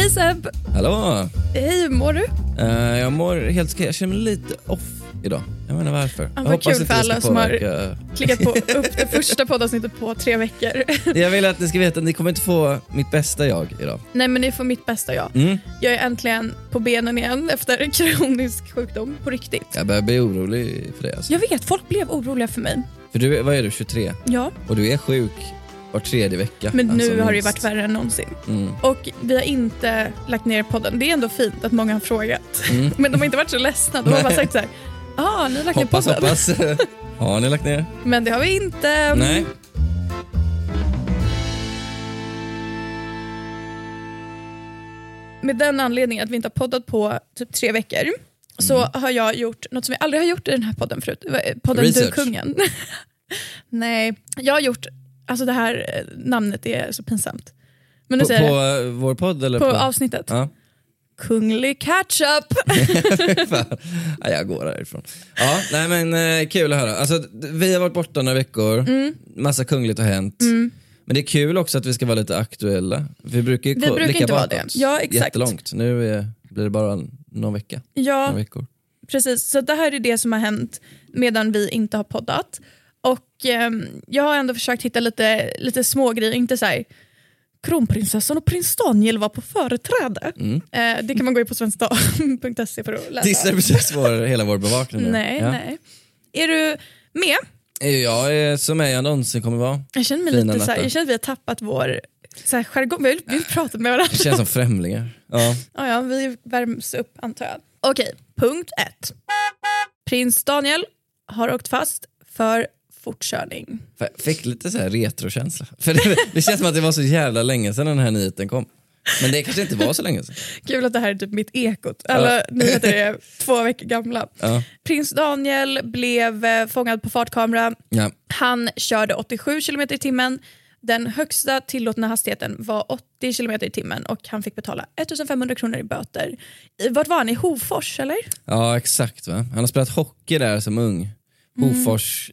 Hej Seb! Hallå! Hej, hur mår du? Eh, jag mår helt okej. Jag känner mig lite off idag. Jag inte varför. jag vad kul inte för alla som har- Klickat på upp det första poddavsnittet på tre veckor. Jag vill att ni ska veta att ni kommer inte få mitt bästa jag idag. Nej men ni får mitt bästa jag. Mm. Jag är äntligen på benen igen efter kronisk sjukdom på riktigt. Jag börjar bli orolig för det. Alltså. Jag vet, folk blev oroliga för mig. För du, vad är du, 23? Ja, Och du är sjuk var tredje vecka. men alltså, nu har det ju varit värre än någonsin. Mm. Och vi har inte lagt ner podden. Det är ändå fint att många har frågat. Mm. Men de har inte varit så ledsna. De har bara sagt så här. Ja, ni har lagt ner Hoppas, podden. hoppas. har ni lagt ner? Men det har vi inte. Nej. Med den anledningen att vi inte har poddat på typ tre veckor så Mm. har jag gjort något som vi aldrig har gjort i den här podden förut. Eh, Podden Research. Du kungen. Nej, jag har gjort, alltså det här eh, namnet är så pinsamt. Men nu På, säger på jag eh, vår podd eller det. på... På avsnittet. Ja. Kunglig catch-up. Ja, jag går härifrån. Ja, nej men eh, kul att höra. Alltså, vi har varit borta några veckor, Mm. massa kungligt har hänt. Men det är kul också att vi ska vara lite aktuella. Vi brukar ju Vi brukar inte vara det. Ja, exakt. jättelångt. Nu är, blir det bara någon vecka, några ja, veckor. precis. Så det här är det som har hänt medan vi inte har poddat. Och ehm, jag har ändå försökt hitta lite, lite små grejer, inte så här kronprinsessan och prins Daniel var på företräde. Eh, det kan man gå in på svenskdag.se för att läsa. Dissar precis vår, hela vår bevakning nu. Nej, ja. nej. Är du med? Jag är så med jag någonsin kommer vara. Jag känner, mig Fina lite så här, jag känner att vi har tappat vår så här, jargong. Vi har vi har inte pratat med varandra. Det känns som främlingar. Ja. Ja, ja, vi värms upp antar jag. Okej, punkt ett. Prins Daniel har åkt fast för fortkörning. Jag fick lite så här retrokänsla. För det, det känns som att det var så jävla länge sedan den här nyheten kom. Men det kanske inte var så länge sedan. Kul att det här är typ mitt ekot. Alla Ja. nyheter är två veckor gamla. Ja. Prins Daniel blev eh, fångad på fartkamera. Ja. Han körde 87 km i timmen. Den högsta tillåtna hastigheten var 80 km i timmen och han fick betala 1500 kronor i böter. Vart var han? I Hofors eller? Ja, exakt. Va? Han har spelat hockey där som ung. Mm. Hofors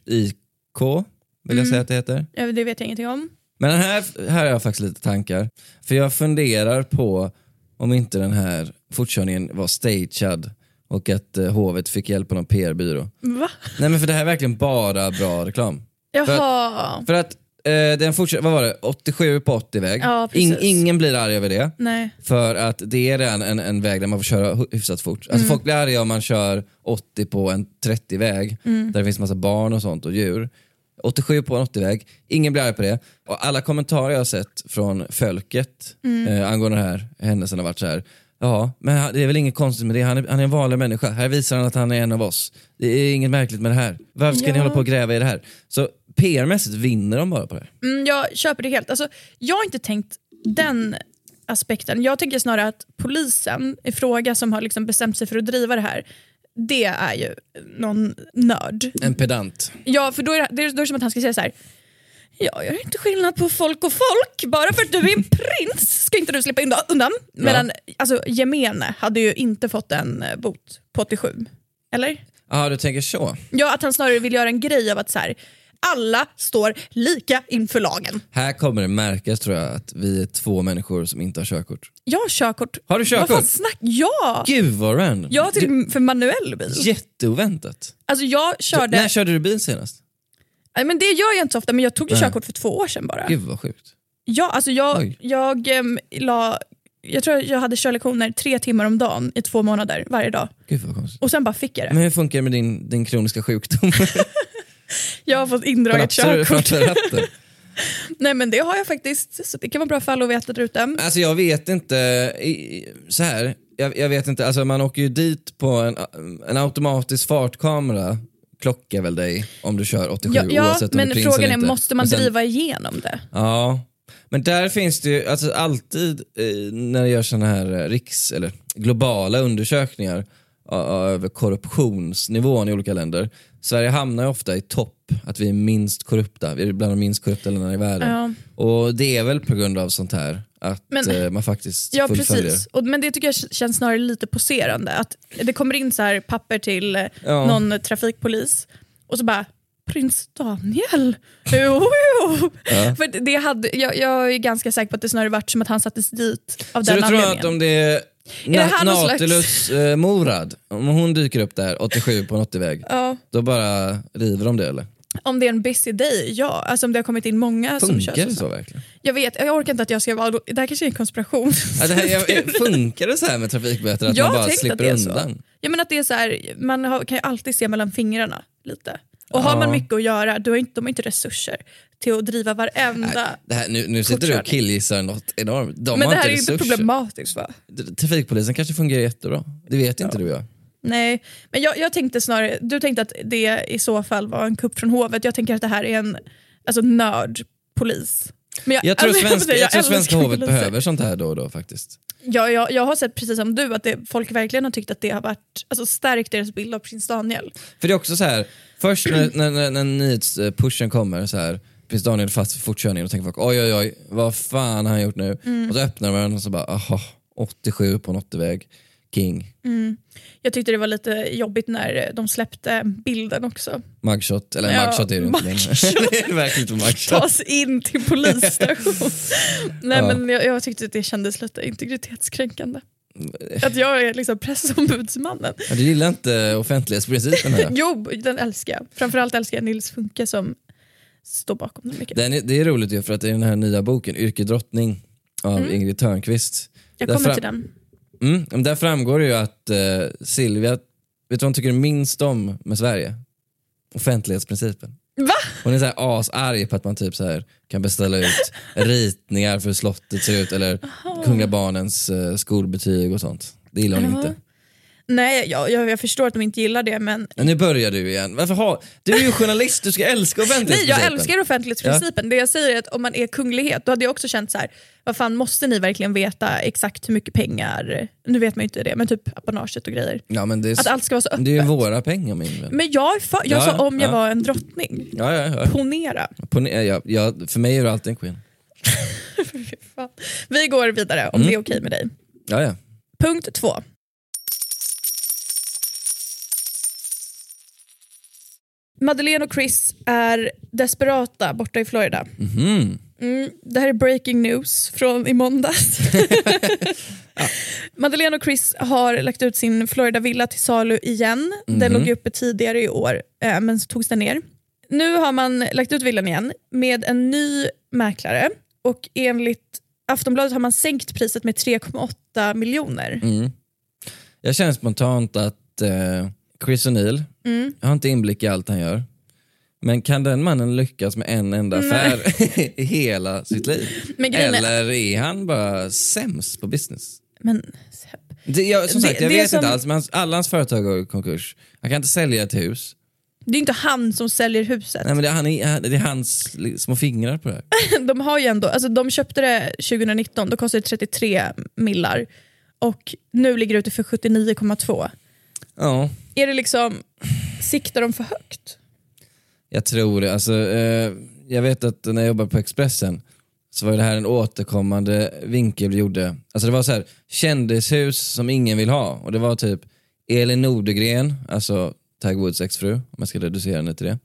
IK, vill jag säga att det heter. Ja, Det vet jag ingenting om. Men den här, här har jag faktiskt lite tankar. För jag funderar på om inte den här fortkörningen var stagead och att eh, hovet fick hjälp av någon PR-byrå. Va? Nej men för det här är verkligen bara bra reklam. Jaha. För att eh, den fortsätter, vad var det, 87 på 80 väg. Ja, precis. ingen blir arg över det. Nej. För att det är redan en, en väg där man får köra hu- hyfsat fort. Alltså Mm. folk blir arga om man kör 80 på en 30-väg Mm. där det finns massa barn och sånt och djur. 87 på en 80-väg, ingen blir arg på det. Och alla kommentarer jag har sett från folket Mm. eh, angående den här händelsen har varit så här. Ja, men det är väl inget konstigt med det. Han är, han är en vanlig människa. Här visar han att han är en av oss. Det är inget märkligt med det här. Varför ska ni Ja. hålla på och gräva i det här? Så PR-mässigt vinner de bara på det. Mm, jag köper det helt. Alltså, jag har inte tänkt den aspekten. Jag tänker snarare att polisen i fråga som har liksom bestämt sig för att driva det här, det är ju någon nörd. En pedant. Ja, för då är det, då är det som att han ska säga så här. Jag gör inte skillnad på folk och folk. Bara för att du är en prins ska inte du slippa undan. Medan alltså, gemene hade ju inte fått en eh, bot på 87. Eller? Ja, du tänker så. Ja, att han snarare vill göra en grej av att så här, alla står lika inför lagen. Här kommer det märkas tror jag att vi är två människor som inte har körkort. Jag har körkort. Har du körkort? Vad fan snack? Ja! Gud vad random. Jag har till för manuell bil. Jätteoväntat. Alltså jag körde... När körde du bil senast? Nej, men det gör jag inte så ofta, men jag tog ju körkort för två år sedan bara. Gud vad sjukt. Ja, alltså jag, Oj. jag em, la... Jag tror jag hade körlektioner tre timmar om dagen i två månader varje dag. Och sen bara fick jag det. Men hur funkar det med din, din kroniska sjukdom? Jag har fått indraget du körkort. Nej men det har jag faktiskt, så det kan vara bra för alla att veta där ute. Alltså jag vet inte, så här. Jag, jag vet inte, alltså man åker ju dit på en, en automatisk fartkamera klockar väl dig om du kör 87 Ja, ja oavsett om men prins frågan är, inte. måste man sen- driva igenom det? Ja, men där finns det ju alltså alltid eh, när det görs såna här eh, riks eller globala undersökningar över korruptionsnivån i olika länder. Sverige hamnar ju ofta i topp, att vi är minst korrupta. Vi är bland de minst korrupta länderna i världen. Ja. Och det är väl på grund av sånt här, att Men- eh, man faktiskt Ja fullföljer. precis, och, men det tycker jag känns snarare lite poserande. Att det kommer in så här papper till eh, Ja. någon trafikpolis och så bara Prins Daniel? Jo, jo. För det hade, jag, jag är ganska säker på att det snarare varit som att han sattes dit av Så den du tror anledningen. att om det Na- slags- Nautilus eh, Morad, om hon dyker upp där 87 på en 80-väg, Ja, då bara river de det eller? om det är en busy day, ja. Alltså om det har kommit in många som kör Funkar det så. verkligen? Jag vet, jag orkar inte att jag ska vara... Det här kanske är en konspiration. Ja, det här, jag, funkar det så här med trafikböter, att Jag man har bara slipper är så. undan? Jag menar att det är så här, man har, kan ju alltid se mellan fingrarna lite. Och har Ja. man mycket att göra, då är inte, de har inte resurser till att driva varenda... Det här, nu, nu sitter du och killgissar något enormt. De men det här är inte inte problematiskt va? Trafikpolisen kanske fungerar jättebra. Det vet inte du och jag. Nej, men jag, jag tänkte snarare, du tänkte att det i så fall var en kupp från hovet. Jag tänker att det här är en alltså, nördpolis. Men Jag tror, alltså, svenska, säga, jag tror svenska hovet poliser. behöver sånt här då och då faktiskt. Ja, jag, jag har sett precis som du att det, folk verkligen har tyckt att det har varit, alltså, stärkt deras bild av prins Daniel. För det är också så här, först när, när, när, när nyhetspushen kommer så här, prins Daniel fast för fortkörning och tänker folk oj oj oj, vad fan har han gjort nu? Mm. Och så öppnar man och så bara, aha, 87 på en 80-väg, king, Jag tyckte det var lite jobbigt när de släppte bilden också. mugshot, eller Ja, mugshot är det inte längre. det är verkligen inte mugshot. Tas in till polisstation. Nej Ja. men jag, jag tyckte att det kändes lite integritetskränkande. Att jag är liksom pressombudsmannen. Ja, Du gillar inte offentlighetsprincipen här? Jo, den älskar jag. Framförallt älskar jag Nils Funke som står bakom den mycket. Den är, det är roligt ju för att det är den här nya boken, Yrkedrottning av Ingrid Törnqvist. Mm. jag kommer fram- till den. Mm, där framgår det ju att eh, Silvia, vet du vad hon tycker minst om med Sverige? Offentlighetsprincipen. Va? Hon är så här asarg på att man typ så här kan beställa ut ritningar för hur slottet ser ut eller Kungliga barnens eh, skolbetyg och sånt. Det gillar hon Ja. inte. Nej, jag, jag, jag förstår att de inte gillar det men Men nu börjar du igen. Varför ha? Du är ju journalist, du ska älska Nej, offentlighetsprincipen. jag älskar offentlighetsprincipen. Det jag säger är att om man är kunglighet, då hade jag också känt så här, vad fan måste ni verkligen veta exakt hur mycket pengar, nu vet man ju inte det, men typ apanaget och grejer. Ja, men det, är, Att allt ska vara så öppet. det är ju våra pengar min vän. Men jag, för, jag Ja, sa om jag ja. var en drottning. Ja, ja, ja. Ponera. På, ja, ja, för mig är du alltid en queen. Vi går vidare om det är okej med dig. Ja, ja. Punkt två. Madeleine och Chris är desperata borta i Florida. Mhm. Mm, det här är breaking news från i måndags. Madeleine och Chris har lagt ut sin Florida-villa till salu igen. Den låg ju uppe tidigare i år, eh, men så togs den ner. Nu har man lagt ut villan igen med en ny mäklare och enligt Aftonbladet har man sänkt priset med 3,8 miljoner. Mm. Jag känner spontant att eh, Chris O'Neill, jag har inte inblick i allt han gör, men kan den mannen lyckas med en enda affär i hela sitt liv? Eller är han bara sämst på business? Men Det, jag, som Det- sagt, jag det vet som- inte alls, men alla hans företag går i konkurs. Han kan inte sälja ett hus. det är inte han som säljer huset. Nej, men det, är han, det är hans små fingrar på det här. De, har ju ändå, alltså de köpte det 2019, då kostade det 33 millar och nu ligger det ute för 79,2. Ja, Är det liksom, siktar de för högt? jag tror det. Alltså, eh, jag vet att när jag jobbade på Expressen så var det här en återkommande vinkel vi gjorde. Alltså det var så här, kändishus som ingen vill ha. Och det var typ Elin Nordegren, alltså Tiger Woods exfru, om jag ska reducera henne till det.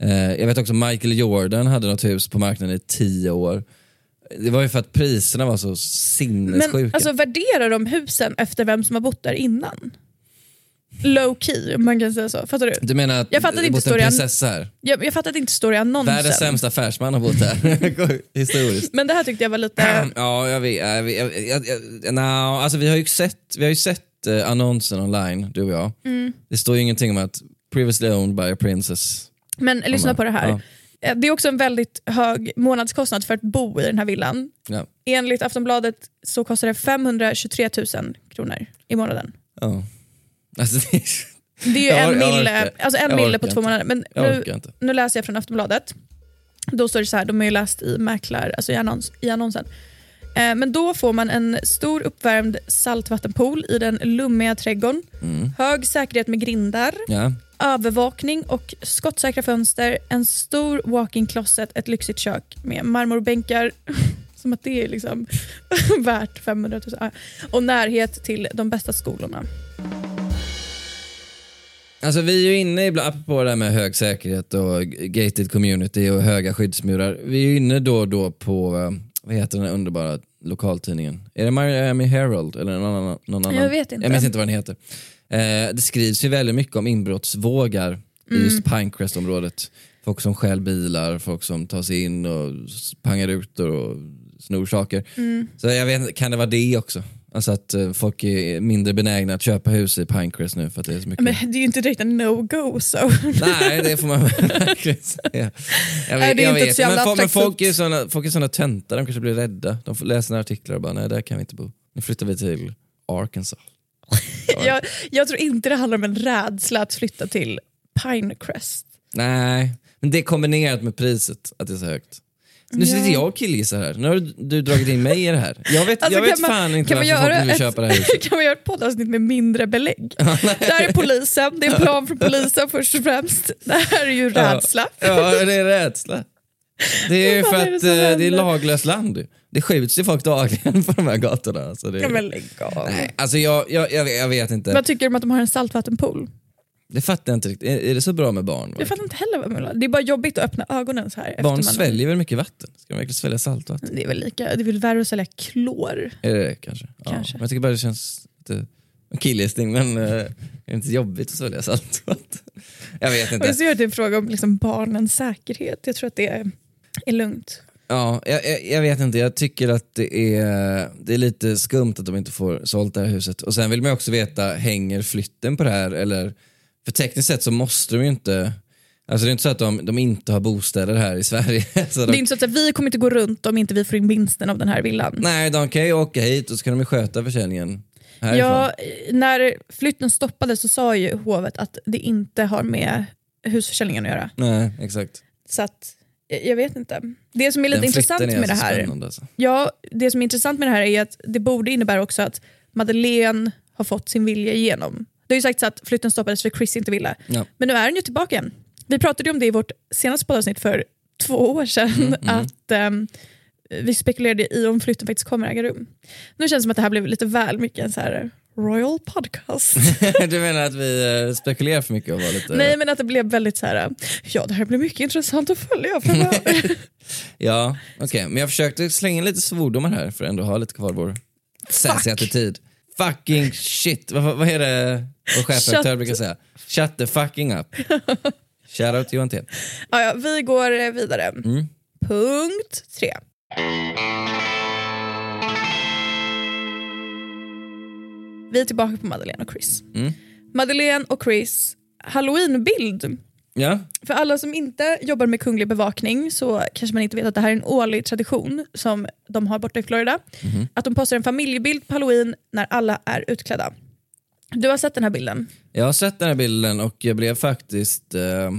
Eh, jag vet också Michael Jordan hade något hus på marknaden i tio år. Det var ju för att priserna var så sinnessjuka. Men alltså värderar de husen efter vem som har bott där innan? Low key om man kan säga så. Fattar du? du menar att Jag fattade det inte bott en prinsessa här? Jag, jag fattar att det inte står i annonsen. Världens sämsta affärsman har bott där, historiskt. Men det här tyckte jag var lite... Ja, jag vet. Jag, jag, jag, no, alltså vi har ju sett, vi har ju sett eh, annonsen online, du och jag. Mm. Det står ju ingenting om att previously owned by a princess. Men lyssna på det här. Ja. Eh, Det är också en väldigt hög månadskostnad för att bo i den här villan. Ja. Enligt Aftonbladet så kostar det 523 000 kronor i månaden. Ja. Alltså, det är, Det är ju en mille, alltså en mille på två månader. Men nu, nu läser jag från Aftonbladet. Då står det så här, de har ju läst i mäklar, alltså i, annons, i annonsen. Eh, men då får man en stor uppvärmd saltvattenpool i den lummiga trädgården. Mm. Hög säkerhet med grindar, Ja. övervakning och skottsäkra fönster, en stor walk-in closet, ett lyxigt kök med marmorbänkar, som att det är liksom värt 500 000, Ah. och närhet till de bästa skolorna. Alltså vi är ju inne ibland, apropå det här med hög säkerhet och gated community och höga skyddsmurar. Vi är ju inne då och då på, eh, vad heter den här underbara lokaltidningen? Är det Miami Herald eller någon annan? Någon annan? Jag vet inte. Jag minns inte vad den heter. Eh, det skrivs ju väldigt mycket om inbrottsvågar i Mm. just Pinecrest-området. Folk som stjäl bilar, folk som tar sig in och pangar rutor och snor saker. Mm. Så jag vet kan det vara det också? Alltså att eh, folk är mindre benägna att köpa hus i Pinecrest nu för att det är så mycket... Men det är ju inte direkt en no-go. Så. Nej, det får man verkligen säga. Jag Nej, jävla men, folk, men attraktivt. folk är såna, folk är såna töntar, de kanske blir rädda. De läsa några artiklar och bara, nej där kan vi inte bo. Nu flyttar vi till Arkansas. jag, jag tror inte det handlar om en rädsla att flytta till Pinecrest. Nej, men det är kombinerat med priset, att det är så högt. Nu sitter Ja. jag och killgissar här, nu har du, dragit in mig i det här. Jag vet, Alltså, jag vet man- fan inte varför folk vill ett- köpa det här huset. kan man göra ett poddavsnitt med mindre belägg? Där är polisen, det är en plan från polisen först och främst. Det här är ju rädsla. Ja, ja, det är rädsla. Det är ju för är det att eh, det är laglöst land. Det skjuts ju folk dagligen på de här gatorna. Alltså det, Ja, men lägg av. nej, alltså jag, jag, jag, jag vet inte. Vad tycker du om att de har en saltvattenpool? Det fattar jag inte riktigt. Är, är det så bra med barn? Jag fattar inte heller vad man vill. Det är bara jobbigt att öppna ögonen så här. Barn man- sväljer väl mycket vatten? Ska de verkligen svälja saltvatten? Det är väl lika, det är väl värre att sälja klor. Är det det kanske? Ja. Kanske. Men jag tycker bara det känns lite en killgissning men eh, är det inte jobbigt att svälja saltvatten? Jag vet Och inte. jag ser att det en fråga om liksom barnens säkerhet. Jag tror att det är, är lugnt. Ja, jag, jag, jag vet inte, jag tycker att det är, det är lite skumt att de inte får sålt det här huset. Och sen vill man också veta, hänger flytten på det här? Eller, för tekniskt sett så måste de ju inte, alltså det är inte så att de, de inte har bostäder här i Sverige. så Det är inte så att vi kommer inte gå runt om inte vi får in vinsten av den här villan. nej, de kan ju åka hit och så kan de ju sköta försäljningen härifrån. Ja, när flytten stoppades så sa ju hovet att det inte har med husförsäljningen att göra. Nej, exakt. Så att, jag- vet inte. Det som är lite Den intressant är med det alltså här spännande, Alltså. Ja, det som är intressant med det här är att det borde innebära också att Madeleine har fått sin vilja igenom. Det har ju sagts att flytten stoppades för Chris inte ville. Ja. Men nu är den ju tillbaka igen. Vi pratade ju om det i vårt senaste poddavsnitt för två år sedan. Mm, att ehm, Vi spekulerade i om flytten faktiskt kommer äga rum. Nu känns det som att det här blev lite väl mycket en så här royal podcast. du menar att vi eh, spekulerar för mycket och var lite... Nej men att det blev väldigt så här. ja det här blir mycket intressant att följa framöver. Ja, okej. Men jag försökte slänga in lite svordomar här för att ändå ha lite kvar vår sassy attityd. Fucking shit. Vad, vad är det vår chefredaktör brukar säga? Shut the fucking up. Shoutout till Johan T. ja, ja, vi går eh, vidare. Mm. Punkt tre. Vi är tillbaka på Madeleine och Chris. Mm. Madeleine och Chris halloweenbild. Ja, För alla som inte jobbar med kunglig bevakning så kanske man inte vet att det här är en årlig tradition som de har borta i Florida. Mhm. Att de postar en familjebild på halloween när alla är utklädda. Du har sett den här bilden? jag har sett den här bilden och jag blev faktiskt... Eh,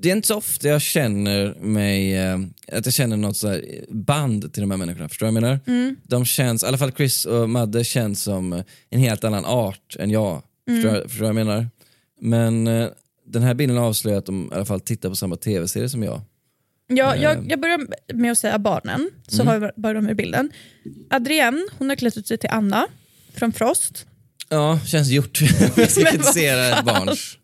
det är inte så ofta jag känner mig, eh, att jag känner något så här band till de här människorna. Förstår du vad jag menar? De känns, i alla fall Chris och Madde känns som en helt annan art än jag. Förstår, du- förstår du vad jag menar? Men eh, den här bilden avslöjar att de i alla fall tittar på samma tv-serie som jag. Ja, Eh. jag, jag börjar med att säga barnen, så Mm. har jag börjar med bilden. Adrienne hon har klätt ut sig till Anna från Frost. Ja, känns gjort. jag ska Men kritisera ett barns.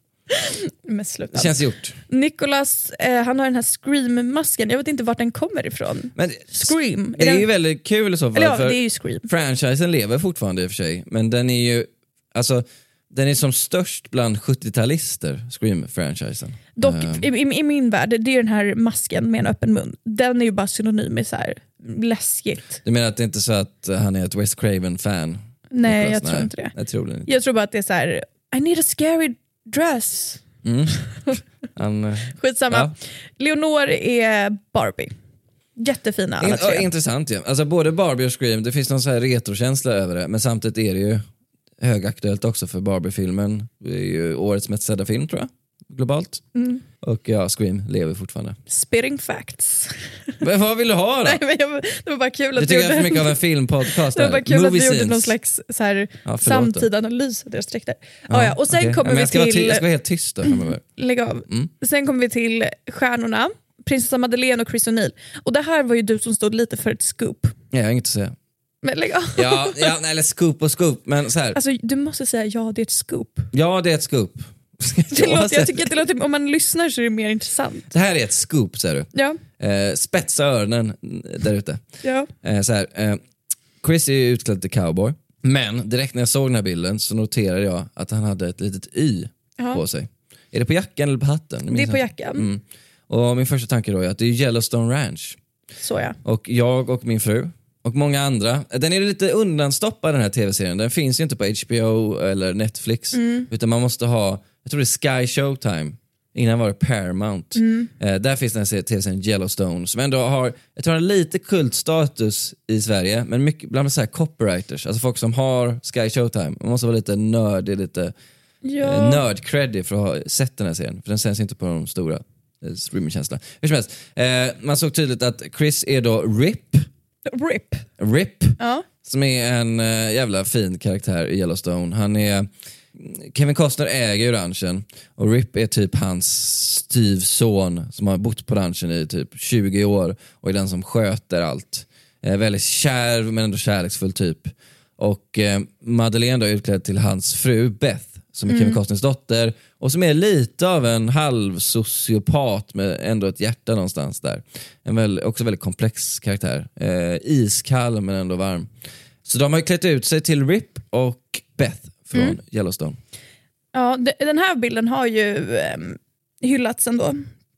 Med sluta. Det känns gjort. Nicholas eh, han har den här Scream-masken, jag vet inte vart den kommer ifrån. Men Scream? det är den- ju väldigt kul i så fall. Eller ja, för det är ju Scream. Franchisen lever fortfarande i och för sig, men den är ju alltså, den är som störst bland 70-talister, Scream-franchisen. Dock, Eh, i, i, i min värld, det är den här masken med en öppen mun. Den är ju bara synonym med så här läskigt. du menar att det är inte så att han är ett Wes Craven-fan? Nej, jag tror inte det. Jag tror det inte. Jag tror bara att det är så här. I need a scary dress. Mm. Han, eh, Skitsamma. Ja. Leonor är Barbie. Jättefina alla in, ja, tre. intressant ju. Alltså både Barbie och Scream, det finns någon så här retrokänsla över det, men samtidigt är det ju högaktuellt också för Barbie-filmen. Det är ju årets mest sedda film tror jag, globalt. Mm. Och ja, Scream lever fortfarande. Spitting facts. Men vad vill du ha då? Nej, men jag, det var bara kul Du att du är för gjorde, mycket av en filmpodcast det var bara kul att Movie vi gjorde scenes. någon slags så här, Ja, förlåt då. samtida analys av deras dräkter. Ja, ja. Och sen okej. kommer vi vara ty- till... jag ska vara helt tyst då framöver. Lägg av. Mm. Sen kommer vi till stjärnorna. Prinsessa Madeleine och Chris O'Neill. Och det här var ju du som stod lite för ett scoop. Ja, jag har inget att säga. Men lägg av. Ja, ja nej, eller scoop och scoop, men så här. Alltså, du måste säga ja, det är ett scoop. Ja, det är ett scoop. Det låter, jag tycker att det låter, om man lyssnar så är det mer intressant. Det här är ett scoop, säger du. Ja, Eh, spetsa öronen där ute. ja. Eh, så här, eh, Chris är ju utklädd till cowboy, men direkt när jag såg den här bilden så noterade jag att han hade ett litet Y Ja. på sig. Är det på jackan eller på hatten? Det är på jackan. Mm. Och min första tanke då är att det är Yellowstone Ranch. Så ja. Och jag och min fru och många andra. Den är lite undanstoppad den här tv-serien. Den finns ju inte på HBO eller Netflix. Utan man måste ha, jag tror det är Sky Showtime. Innan var det Paramount. Eh, där finns den här tv-serien Yellowstone som ändå har, jag tror den har lite kultstatus i Sverige. Men mycket bland så här copywriters, alltså folk som har Sky Showtime. Man måste vara lite nördig, lite eh, ja. nörd-creddy för att ha sett den här serien. För den sänds inte på de stora eh, streamingtjänsterna. Hur som helst, eh, man såg tydligt att Chris är då RIP, RIP. RIP, Ja. som är en eh, jävla fin karaktär i Yellowstone. Han är, Kevin Costner äger ju ranchen och Rip är typ hans styvson som har bott på ranchen i typ 20 år och är den som sköter allt. Eh, väldigt kärv men ändå kärleksfull typ. Och eh, Madeleine då är utklädd till hans fru Beth som är Kevin Costners dotter och som är lite av en halvsociopat med ändå ett hjärta någonstans där. En väl, också väldigt komplex karaktär. Eh, iskall men ändå varm. Så de har ju klätt ut sig till Rip och Beth från Yellowstone. Ja, de- den här bilden har ju um, hyllats ändå.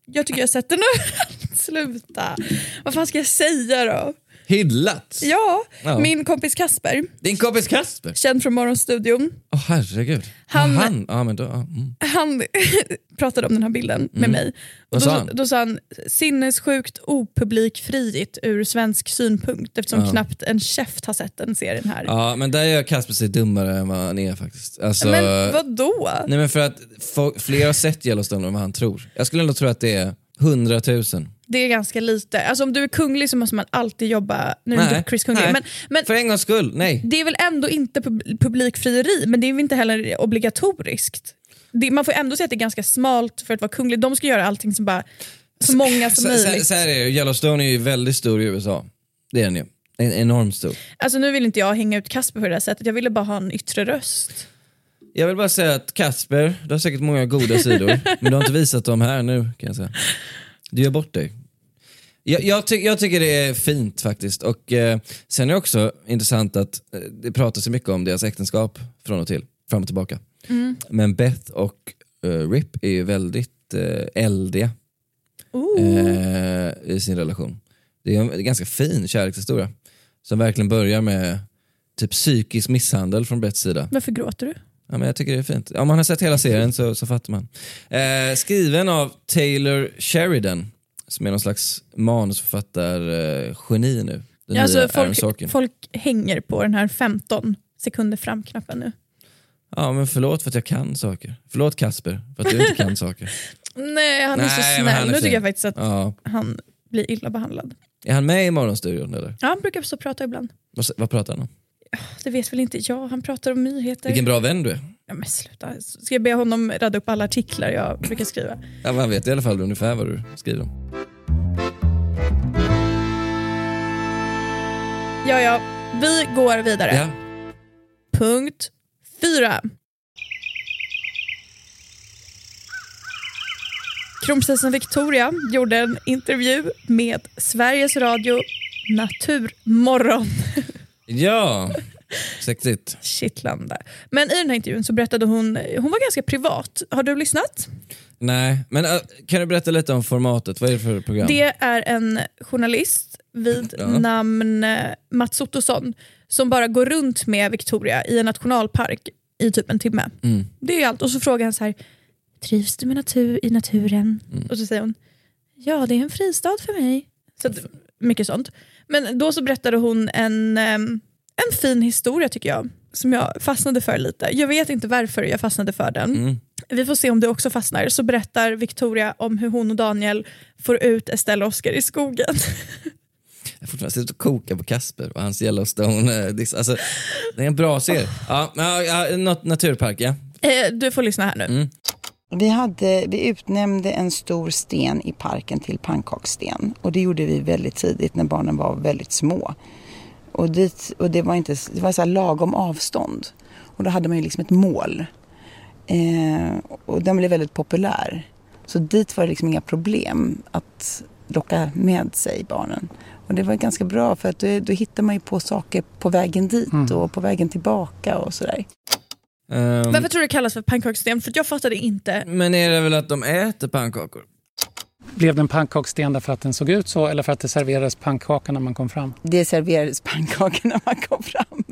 Jag tycker jag har sett den nu. Sluta. Vad fan ska jag säga då? Hyllat! Ja, Ja. min kompis Kasper, Din kompis Kasper! känd från Morgonstudion, Åh herregud. Han- Han, ja, men då, ja, mm. han pratade om den här bilden med mig. Och Vad då, sa han? då sa han sinnessjukt opublikfriigt ur svensk synpunkt eftersom knappt en käft har sett den serien här. ja, men där gör Kasper sig dummare än vad han är faktiskt. Alltså, Men vad då? Nej men för att fler har sett Yellowstone än vad han tror. Jag skulle ändå tro att det är 100 000. Det är ganska lite. Alltså om du är kunglig så måste man alltid jobba, nu är inte Chris kunglig, men, men För en gångs skull, nej. det är väl ändå inte pub- publikfrieri, men det är väl inte heller obligatoriskt. Det, man får ändå säga att det är ganska smalt för att vara kunglig. De ska göra allting som bara, så många som Så, så, möjligt. så här är det, Yellowstone är ju väldigt stor i USA. Det är den ju. En, enormt stor. Alltså nu vill inte jag hänga ut Kasper på det där sättet, jag ville bara ha en yttre röst. Jag vill bara säga att Kasper, du har säkert många goda sidor, men du har inte visat dem här nu kan jag säga. Du gör bort dig. Jag, jag, ty, jag tycker det är fint faktiskt. Och eh, Sen är det också intressant att eh, det pratas så mycket om deras äktenskap från och till, fram och tillbaka. Men Beth och eh, Rip är ju väldigt eh, eldiga eh, i sin relation. Det är en ganska fin kärlekshistoria som verkligen börjar med typ psykisk misshandel från Beths sida. Varför gråter du? Ja, men jag tycker det är fint. Om man har sett hela serien så, så fattar man. Eh, skriven av Taylor Sheridan som är någon slags manusförfattar-geni nu. Den Ja, alltså, folk, folk hänger på den här 15 sekunder fram-knappen nu. Ja, men förlåt för att jag kan saker. Förlåt Kasper för att du inte kan saker. Nej, han är så Nej, snäll. han är nu tycker jag faktiskt att Ja. han blir illa behandlad. Är han med i Morgonstudion eller? Ja, han brukar så prata ibland. Vad, vad pratar han om? Det vet väl inte jag, han pratar om nyheter. Vilken bra vän du är. Ja, men sluta. Ska jag be honom radda upp alla artiklar jag brukar skriva? Ja, man vet i alla fall ungefär vad du skriver om. Ja, ja. Vi går vidare. Ja. Punkt fyra. Kronprinsessan Victoria gjorde en intervju med Sveriges Radio Naturmorgon. ja, sexigt. Kittlande. Men i den här intervjun så berättade hon, hon var ganska privat. Har du lyssnat? Nej, men äh, kan du berätta lite om formatet? Vad är det för program? Det är en journalist vid Ja. namn eh, Mats Ottosson som bara går runt med Victoria i en nationalpark i typ en timme. Mm. Det är allt. Och så frågar han så här, trivs du med natur, i naturen? Mm. Och så säger hon, ja det är en fristad för mig. Så att, mycket sånt. Men då så berättade hon en, em, en fin historia tycker jag. som jag fastnade för lite. Jag vet inte varför jag fastnade för den. Mm. Vi får se om du också fastnar. Så berättar Victoria om hur hon och Daniel får ut Estelle och Oscar i skogen. Jag fortfarande sitter och kokar på Kasper och hans Yellowstone. eh, Alltså, det är en bra serie. Ja, naturpark, ja. Eh, du får lyssna här nu. Mm. Vi, hade, vi utnämnde en stor sten i parken till pannkakssten. Och det gjorde vi väldigt tidigt när barnen var väldigt små. Och, dit, och det var, inte, det var så här lagom avstånd. Och då hade man ju liksom ett mål. Eh, och den blev väldigt populär. Så dit var det liksom inga problem att locka med sig barnen. Och det var ganska bra för att då, då hittar man ju på saker på vägen dit och på vägen tillbaka och sådär. Ehm, Varför tror du det kallas för pannkakssystem? För jag fattade inte. men är det väl att de äter pannkakor? Blev det en pannkaksten därför att den såg ut så eller för att det serverades pannkaka när man kom fram? Det serverades pannkakor när man kom fram.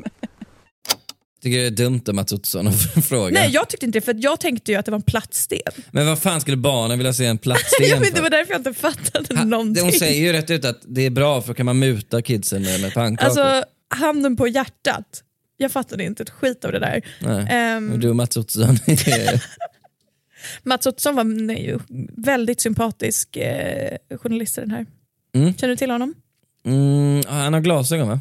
Tycker det är dumt av Mats Ottosson att fråga. Nej jag tyckte inte det för jag tänkte ju att det var en platt sten. Men vad fan skulle barnen vilja se en platt sten Jag vet, för? det var därför jag inte fattade Ha, någonting. Hon säger ju rätt ut att det är bra för då kan man muta kidsen med, med pannkakor. Alltså handen på hjärtat. Jag fattade inte ett skit av det där. Nej. Men Du och Mats Ottosson Mats Ottosson var nej, ju väldigt sympatisk eh, journalist i den här. Mm. Känner du till honom? mm, Han har glasögon va?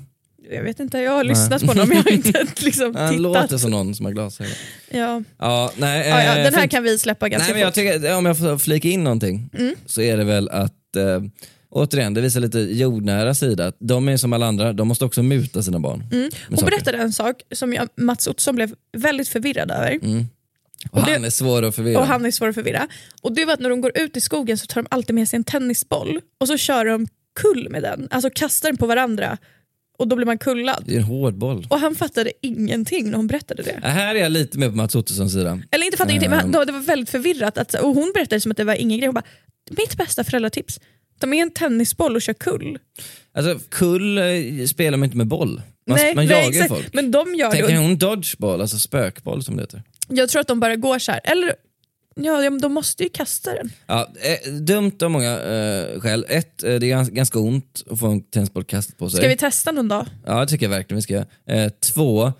Jag vet inte, jag har lyssnat på honom men jag har inte liksom Han tittat. låter som någon som har glasögon. Ja. Ja, nej, Ja, ja, eh, den här kan vi släppa ganska Nej, men jag fort. tycker, om jag får flika in någonting Mm. så är det väl att eh, Återigen, det visar lite jordnära sida. De är som alla andra, de måste också muta sina barn. Mm. Hon berättade en sak som jag, Mats Ottosson blev väldigt förvirrad över. Mm. Och det- han är svår att förvirra. Och han är svår att förvirra. Och det var att när de går ut i skogen så tar de alltid med sig en tennisboll och så kör de kull med den. Alltså kastar den på varandra och då blir man kullad. Det är en hård boll. Och han fattade ingenting när hon berättade det. Ja, Här är jag lite med på Mats Ottossons sida. Eller inte fattade ingenting, men Ehm. han- det var väldigt förvirrat. Att, och hon berättade som att det var ingen grej. Hon bara, mitt bästa föräldratips, ta med en tennisboll och kör kull. Alltså kull eh, spelar man inte med boll. Man, nej, man nej, jagar exakt. folk. Men de gör Tänker det. Hon dodgeball, alltså spökboll som det heter? Jag tror att de bara går så här. Eller ja, ja, de måste ju kasta den. Ja, eh, dumt av många eh, skäl. Ett, eh, det är gans- ganska ont att få en tennisboll kastad på sig. Ska vi testa någon dag? Ja, det tycker jag verkligen vi ska. Eh, två,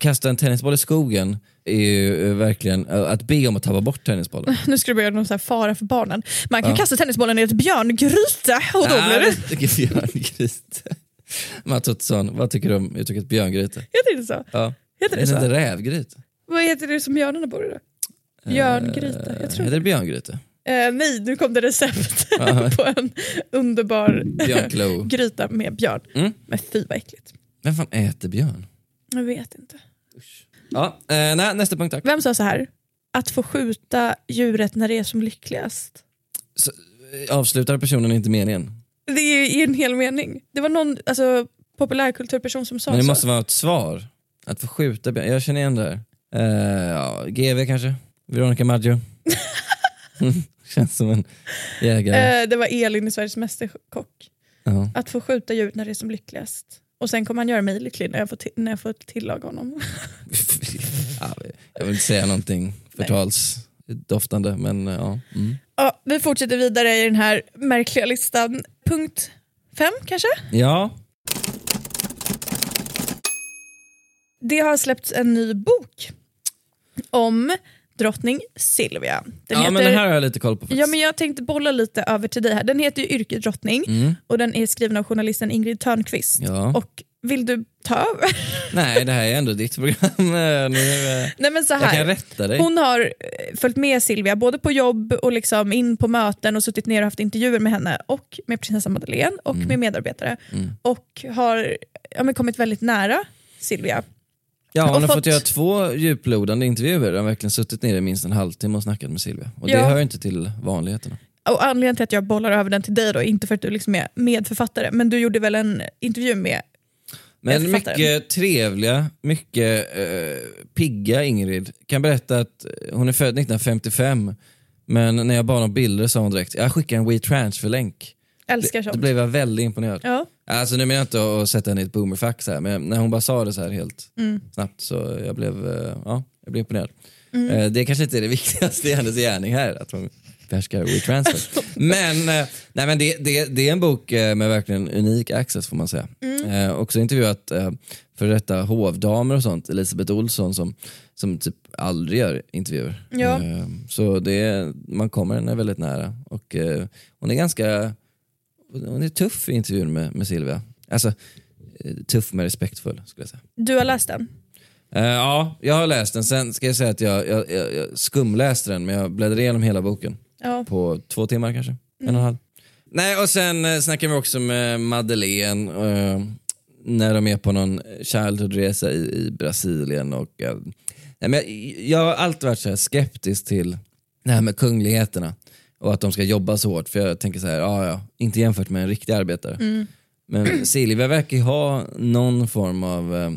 kasta en tennisboll i skogen är ju eh, verkligen att be om att tappa bort tennisbollen. Nu ska det bli någon så här fara för barnen. Man kan kasta tennisbollen i ett björngryte och då blir det... tycker björngryte. Mats Ottosson, vad tycker du om uttrycket björngryte? Heter det så? Ja. Heter Är det det så? inte rävgryte? Vad heter det som björnarna bor i då? Björngryta? Jag tror Heter det björngryte? Eh, nej, nu kom det recept på en underbar gryta med björn. Mm. Men fy vad äckligt. Vem fan äter björn? Jag vet inte. Ja, eh, nej, nästa punkt tack. Vem sa så här? Att få skjuta djuret när det är som lyckligast. Så, eh, avslutar personen inte meningen? Det är ju en hel mening. Det var någon alltså, populärkulturperson som sa Men det så. måste vara ett svar. Att få skjuta björn. Jag känner igen det här. Eh, ja, GV kanske? Veronica Maggio? Känns som en jägare. Eh, det var Elin i Sveriges Mästerkock. Ja. Att få skjuta djuret när det är som lyckligast. Och sen kommer han göra mig lycklig när jag får, ti- när jag får tillaga honom. ja, jag vill inte säga någonting förtalsdoftande men eh, ja. Mm. Ja, vi fortsätter vidare i den här märkliga listan. Punkt fem kanske? Ja, Det har släppts en ny bok om drottning Silvia. Den ja men den här har jag lite koll på faktiskt. Ja, men jag tänkte bolla lite över till dig här. Den heter ju Yrkesdrottning Mm. och den är skriven av journalisten Ingrid Törnqvist. Ja. Och vill du ta över? Nej det här är ändå ditt program. Nu, eh, Nej, men så jag kan här. rätta dig. Hon har eh, följt med Silvia både på jobb och liksom in på möten och suttit ner och haft intervjuer med henne och med prinsessa Madeleine och Mm. med medarbetare. Och har ja, men kommit väldigt nära Silvia. Ja, hon har fått- fått göra två djuplodande intervjuer. Hon har verkligen suttit ner i minst en halvtimme och snackat med Silvia. Och det Ja. hör ju inte till vanligheterna. Och anledningen till att jag bollar över den till dig då, inte för att du liksom är medförfattare, men du gjorde väl en intervju med Men mycket trevliga, mycket eh, pigga Ingrid. Kan berätta att hon är född 1955, men när jag bad om bilder sa hon direkt, jag skickar en WeTransfer-länk. Älskar Då sånt. blev jag väldigt imponerad. Ja. Alltså nu menar jag inte att sätta henne i ett boomerfax här, men när hon bara sa det så här helt Mm. snabbt så jag blev, eh, ja, jag blev imponerad. Eh, det kanske inte är det viktigaste i hennes gärning här, att hon behärskar WeTransfer. men eh, nej, men det, det, det är en bok med verkligen unik access får man säga. Eh, också intervjuat för detta hovdamer och sånt, Elisabeth Olsson som, som typ aldrig gör intervjuer. Ja. Så det, man kommer henne väldigt nära och hon är ganska hon är tuff i intervjun med, med Silvia. Alltså eh, tuff men respektfull skulle jag säga. Du har läst den? Eh, ja, jag har läst den. Sen ska jag säga att jag, jag, jag, jag skumläste den men jag bläddrade igenom hela boken Ja. på två timmar kanske. En och en halv. Nej, och sen eh, snackade vi också med Madeleine eh, när de är på någon childhoodresa i, i Brasilien. Och, eh, nej, men jag, jag har alltid varit så skeptisk till det här med kungligheterna och att de ska jobba så hårt. För jag tänker så här, ja, ja, inte jämfört med en riktig arbetare. Men Silvia verkar ju ha någon form av eh,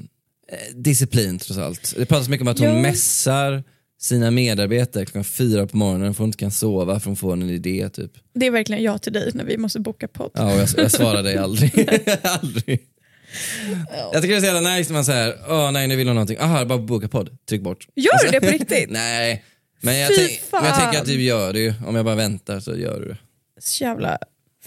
disciplin trots allt. Det pratas mycket om att hon Ja. mässar sina medarbetare klockan fyra på morgonen för hon inte kan sova för hon får en idé typ. Det är verkligen jag till dig när vi måste boka podd. Ja, och jag, jag svarar dig aldrig. aldrig. Jag tycker det är så jävla nice när man säger, åh nej nu vill hon någonting, aha bara boka podd, tryck bort. Gör du det på riktigt? nej, men jag, Fy tänk, men jag tänker att du gör det ju, om jag bara väntar så gör du det. Så jävla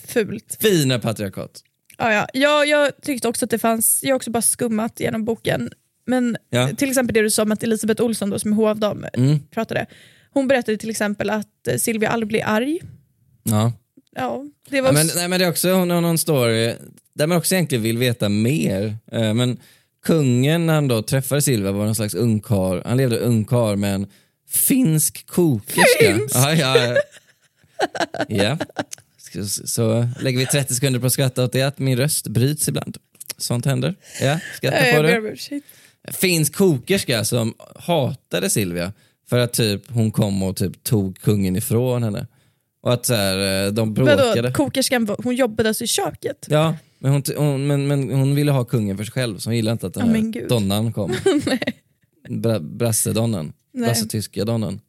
fult. Fina patriarkat. Ja, ja. Jag, jag tyckte också att det fanns, jag har också bara skummat genom boken, men Ja. till exempel det du sa om att Elisabeth Olsson då, som är hovdam Mm. pratade, hon berättade till exempel att eh, Silvia aldrig blir arg. Ja. Ja, det var Ja, men, nej, men det är också hon har någon story där man också egentligen vill veta mer. Eh, Men kungen när han då träffade Silvia var någon slags ungkar. Han levde ungkar med en finsk kokerska. Finsk? Ja, ja. ja. Så, så lägger vi 30 sekunder på att skratta åt det, att min röst bryts ibland. Sånt händer. Ja, skratta på det. Finsk kokerska som hatade Silvia för att typ hon kom och typ tog kungen ifrån henne. Och att så här, eh, de bråkade. Vadå, kokerskan, hon jobbade alltså i köket? Ja, men hon, hon, men, men hon ville ha kungen för sig själv så hon gillade inte att den Ja, här donnan kom. Bra, brassedonnan. Nej. Brassetyska donnan.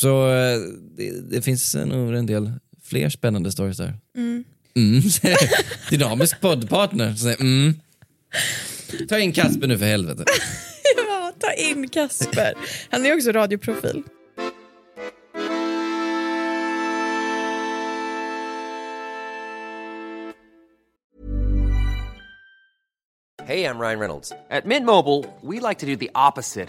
Så eh, det, det finns nog en del fler spännande stories där. Mm. Dynamisk poddpartner. Så, mm. Ta in Kasper nu för helvete. Ja, ta in Kasper. Han är också radioprofil. Hey, I'm Ryan Reynolds. At Mint Mobile, we like to do the opposite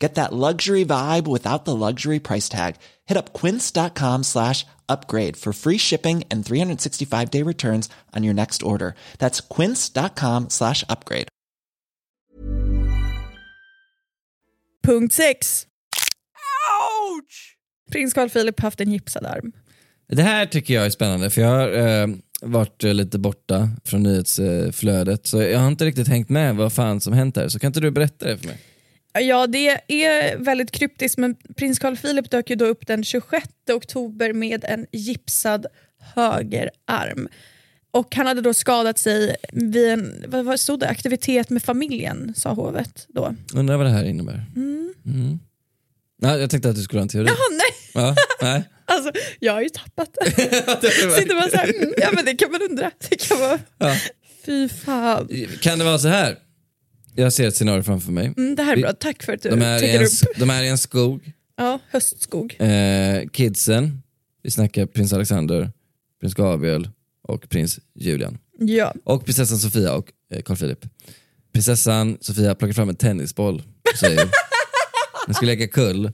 Get that luxury vibe without the luxury price tag. Hit up quince.com slash upgrade for free shipping and 365 day returns on your next order. That's quince.com slash upgrade. Punkt 6. Ouch! Prins Carl Philip har haft en gipsad arm. Det här tycker jag är spännande för jag har eh, varit eh, lite borta från nyhetsflödet så jag har inte riktigt hängt med vad fan som hänt här. Så kan inte du berätta det för mig? Ja, det är väldigt kryptiskt men prins Carl Philip dök ju då upp den 26 oktober med en gipsad högerarm. Och han hade då skadat sig vid en vad, vad stod det? aktivitet med familjen, sa hovet då. Undrar vad det här innebär. Mm. Ja, jag tänkte att du skulle ha en teori. Jaha, nej! Ja, nej. Alltså, jag har ju tappat det. Sitter man så här, mm, ja men det kan man undra. Det kan vara... Ja. Fy fan. Kan det vara så här? Jag ser ett scenario framför mig. Mm, det här är bra, tack för att du De är, i en, upp. de är i en skog. Ja, höstskog. Eh, kidsen, vi snackar prins Alexander, prins Gabriel och prins Julian. Ja. Och prinsessan Sofia och eh, Carl Philip. Prinsessan Sofia plockar fram en tennisboll och säger den ska leka kull.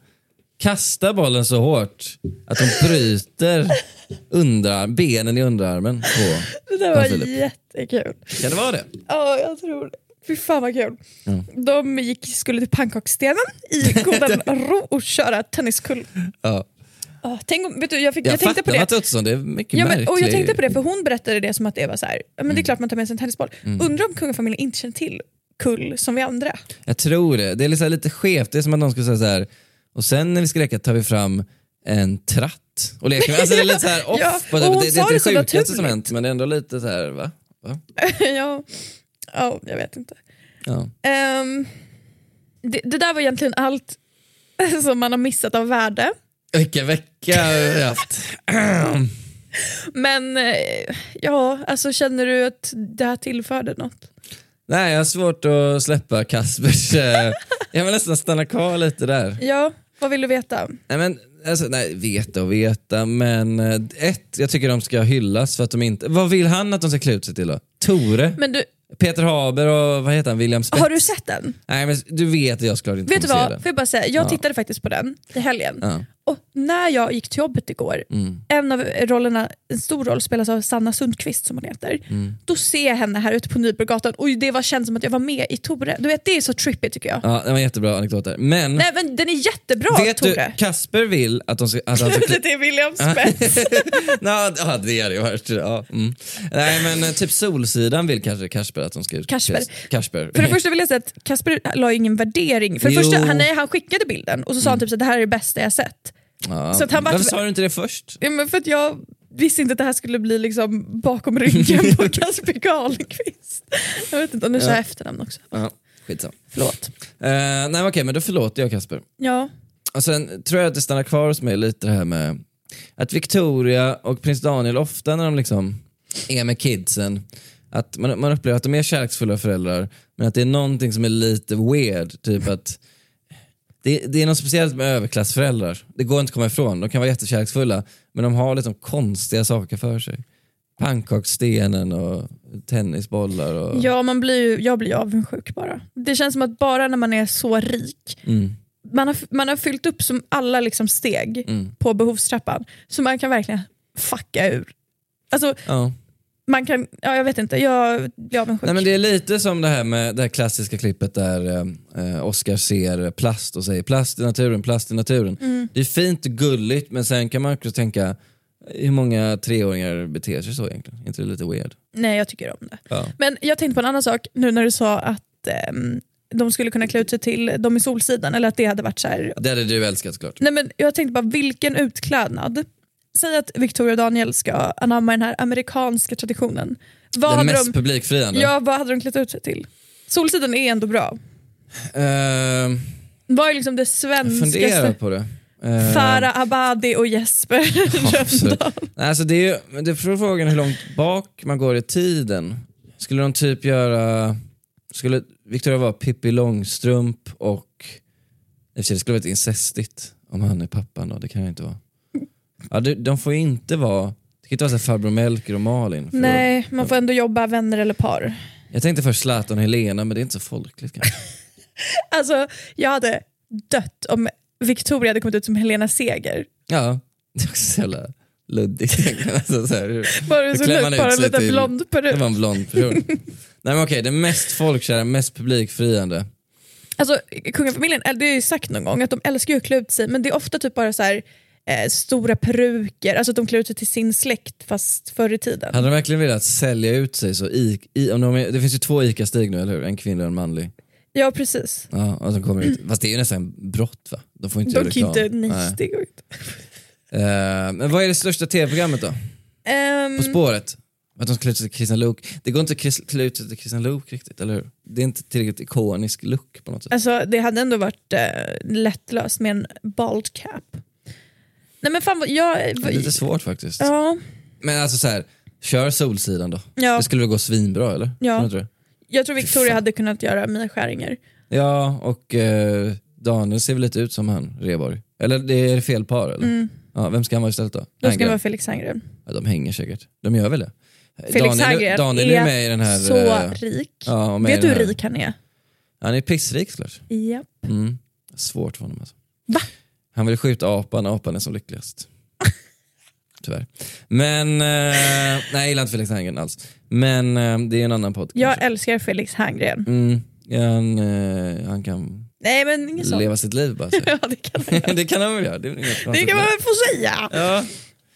Kastar bollen så hårt att hon bryter underarm, benen i underarmen på Det där var Philip. jättekul. Kan det vara det? Ja, jag tror det. Fy fan vad kul. De gick, skulle till pannkaksstenen i godan ro och köra tenniskull. Ja. Oh, tänk, vet du, jag, fick, Jag, jag tänkte på det. Det är mycket Ja, men, och jag tänkte på det för hon berättade det som att det var så här, men det är Mm. klart man tar med sig en tennisboll. Undrar om kungafamiljen inte känner till kull som vi andra. Jag tror det. Det är liksom lite skevt. Det är som att någon skulle säga så här. och sen när vi ska leka tar vi fram en tratt och leker med. Alltså det är lite så här off. Ja, det. Det, det är inte det sjukaste som hänt men det är ändå lite så här, va? va? ja. Ja, jag vet inte. Ja. Ehm, det, det där var egentligen allt som man har missat av värde. Vilken vecka har vi haft. Men eh, ja, alltså känner du att det här tillförde något? Nej, jag har svårt att släppa Kaspers... eh, jag vill nästan stanna kvar lite där. Ja, vad vill du veta? Nej, men, alltså, nej, veta och veta, men eh, ett, jag tycker de ska hyllas för att de inte... Vad vill han att de ska klä ut sig till då? Tore? Men du, Peter Haber och vad heter han, William Spets? har du sett den? Nej men du vet att jag såklart inte Vet du vad, se den. får jag bara säga, jag tittade faktiskt på den i helgen. Ja. Och när jag gick till jobbet igår, Mm. en av rollerna, en stor roll spelas av Sanna Sundqvist som hon heter. Mm. Då ser jag henne här ute på Nybrogatan och det var känns som att jag var med i Tore. Du vet det är så trippy tycker jag. Ja, det var jättebra anekdot där. Men, Nej men den är jättebra vet Tore. du, Kasper vill att de ska... Att han ska det är William Spets. Ja, det hade ju varit... Ja, mm. Nej men eh, typ Solsidan vill kanske Kasper att de ska ut. Kasper. Kasper. För det första vill jag säga att Kasper la ingen värdering. För det första, han, han skickade bilden och så sa han typ att det här är det bästa jag sett. Ja. så att han var- Varför sa du inte det först? Ja, men för att jag visste inte att det här skulle bli liksom bakom ryggen på Kasper Karlqvist. Jag vet inte, och nu sa jag efternamn också. Ja, skitsamma. Förlåt. Uh, nej okej, men då förlåter jag Kasper. Ja. Och sen tror jag att det stannar kvar hos mig lite det här med att Victoria och prins Daniel ofta när de liksom är med kidsen, att man, man upplever att de är kärleksfulla föräldrar, men att det är någonting som är lite weird. Typ att det, det är något speciellt med överklassföräldrar. Det går inte att komma ifrån. De kan vara jättekärleksfulla, men de har liksom konstiga saker för sig. Pannkaksstenen och tennisbollar. Och... Ja, man blir jag blir ju avundsjuk bara. Det känns som att bara när man är så rik, Mm. man har, man har fyllt upp som alla liksom steg Mm. på behovstrappan, så man kan verkligen fucka ur. Alltså, Ja. Man kan, ja, jag vet inte, jag blir avundsjuk. Nej, men det är lite som det här med det här klassiska klippet där eh, Oscar ser plast och säger plast i naturen, plast i naturen. Mm. Det är fint och gulligt men sen kan man också tänka hur många treåringar beter sig så egentligen? Är inte det lite weird? Nej, jag tycker om det. Ja. Men jag tänkte på en annan sak nu när du sa att ehm, de skulle kunna klä ut sig till de i Solsidan, eller att det hade varit så här. Det hade du älskat såklart. Nej, men jag tänkte bara, vilken utklädnad. Säg att Victoria och Daniel ska anamma den här amerikanska traditionen. Vad Den hade mest de, publikfriande. ja, vad hade de klätt ut sig till? Solsidan är ändå bra. Ehm, Vad är liksom det jag funderar svenskaste? på det. Ehm, Farah Abadi och Jesper. Nej, Alltså det är det är frågan hur långt bak man går i tiden. Skulle de typ göra, skulle Victoria vara Pippi Långstrump och, i och för sig det skulle vara ett incestigt om han är pappan då, det kan jag inte vara. Ja, det, de får inte vara, det kan inte vara så farbror Melker och Malin. för Nej, man får ändå jobba vänner eller par. Jag tänkte först Zlatan och Helena men det är inte så folkligt kanske. Alltså, jag hade dött om Victoria hade kommit ut som Helena Seger. Ja, det är också så jävla luddigt. Alltså, så här, Bara så ut bara en liten blond Det peruk. var en blond person. Nej men okej, det mest folkkära, mest publikfriande. Alltså, kungafamiljen, det har jag ju sagt någon gång, att de älskar ju att klä ut sig, men det är ofta typ bara så här, eh, stora peruker, alltså att de klär ut sig till sin släkt fast förr i tiden. Hade de verkligen velat sälja ut sig så i, i, om de, det finns ju två ICA-stig nu, eller hur? En kvinnlig och en manlig. Ja precis. Ja, och så kommer ut. Fast det är ju nästan brott va? De får inte De göra kan ju inte, reklam. nej, det går inte. Eh, men vad är det största tv-programmet då? Ehm, På spåret? Att de ska klä ut sig till Christian Luuk. Det går inte att klä ut sig till Christian Luuk riktigt, eller hur? Det är inte tillräckligt ikonisk look på något sätt. alltså, det hade ändå varit eh, lättlöst med en bald cap. Nej men fan jag... Det är lite svårt faktiskt. Ja, Men alltså så här, kör Solsidan då. ja, Det skulle väl gå svinbra eller? Ja. Tror inte det? jag tror Victoria hade kunnat göra Mia Skäringer. Ja, och eh, Daniel ser väl lite ut som han, Reborg. Eller det är fel par eller? Ja, vem ska han vara istället då? Mm. Då ska det vara Felix Herngren. ja, de hänger säkert. De gör väl det? Felix Daniel, Daniel är med i den här... så eh, rik. ja, Vet du hur rik han är? Han är pissrik såklart. Ja. Mm. Svårt för honom alltså. Va? Han vill skjuta apan, apan är som lyckligast. tyvärr. Men, eh, nej jag gillar inte Felix Herngren alls. Men eh, det är en annan podd. Jag kanske. älskar Felix Herngren. Mm, han, eh, han kan Nej men inget sånt. leva sitt liv bara. Så. Ja det kan man göra. det kan han väl göra. Det, är väl inget Det konstigt kan man med väl få säga. Ja,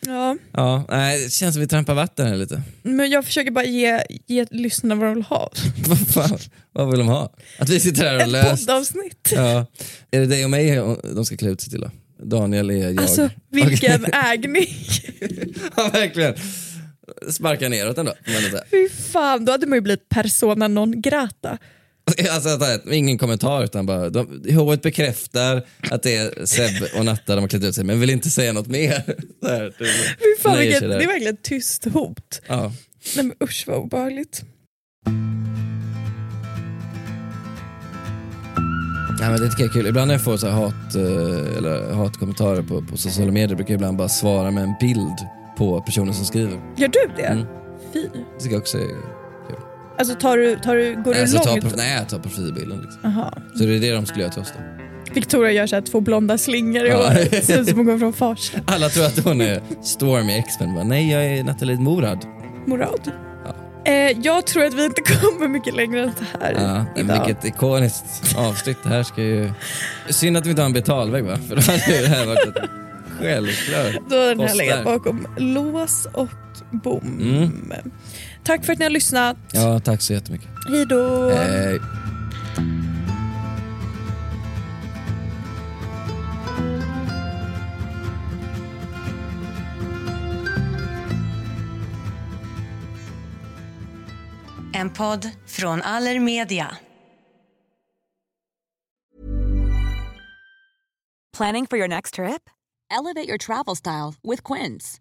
Ja. ja nej, det känns som vi trampar vatten här lite. Men jag försöker bara ge, ge lyssnarna vad de vill ha. Vad fan, vad vill de ha? Att vi sitter här och Ett löst. poddavsnitt. Ja. Är det dig och mig de ska klä ut sig till då? Daniel är jag. Alltså vilken ägning. ja verkligen. Sparka neråt ändå. Fy fan, då hade man ju blivit persona non grata. Alltså, ingen kommentar utan bara, de, hovet bekräftar att det är Seb och Natta de har klätt ut sig men vill inte säga något mer. Här, Fy fan, vilket, det är verkligen ett tyst hot. ja. Nej men usch vad obehagligt. Nej, men det tycker jag är kul. Ibland när jag får så hat, eh, eller hatkommentarer på, på sociala medier brukar jag ibland bara svara med en bild på personen som skriver. Gör du det? Mm. Fy. Det tycker jag också är. Alltså tar du, tar du, går du alltså, ta, långt? prof- nej, jag tar profilbilden. Liksom. Aha. Så det är det de skulle göra till oss då. Victoria gör så här två blonda slingor i Ja. håret. Ser ut som hon kommer från Farsta. Alla tror att hon är Stormy X-Men. Bara, Nej, jag är Nathalie Morad. Morad. Eh, jag tror att vi inte kommer mycket längre än så här Ja, idag. vilket ikoniskt avsnitt. Det här ska ju... Synd att vi inte har en betalvägg va? För då hade ju det här varit ett självklart. Då har den här legat bakom lås och bom. Mm. Tack för att ni har lyssnat. Ja, tack så jättemycket. Hej då. Hej. En podd från Allermedia. Planning for your next trip? Elevate your travel style with Quince.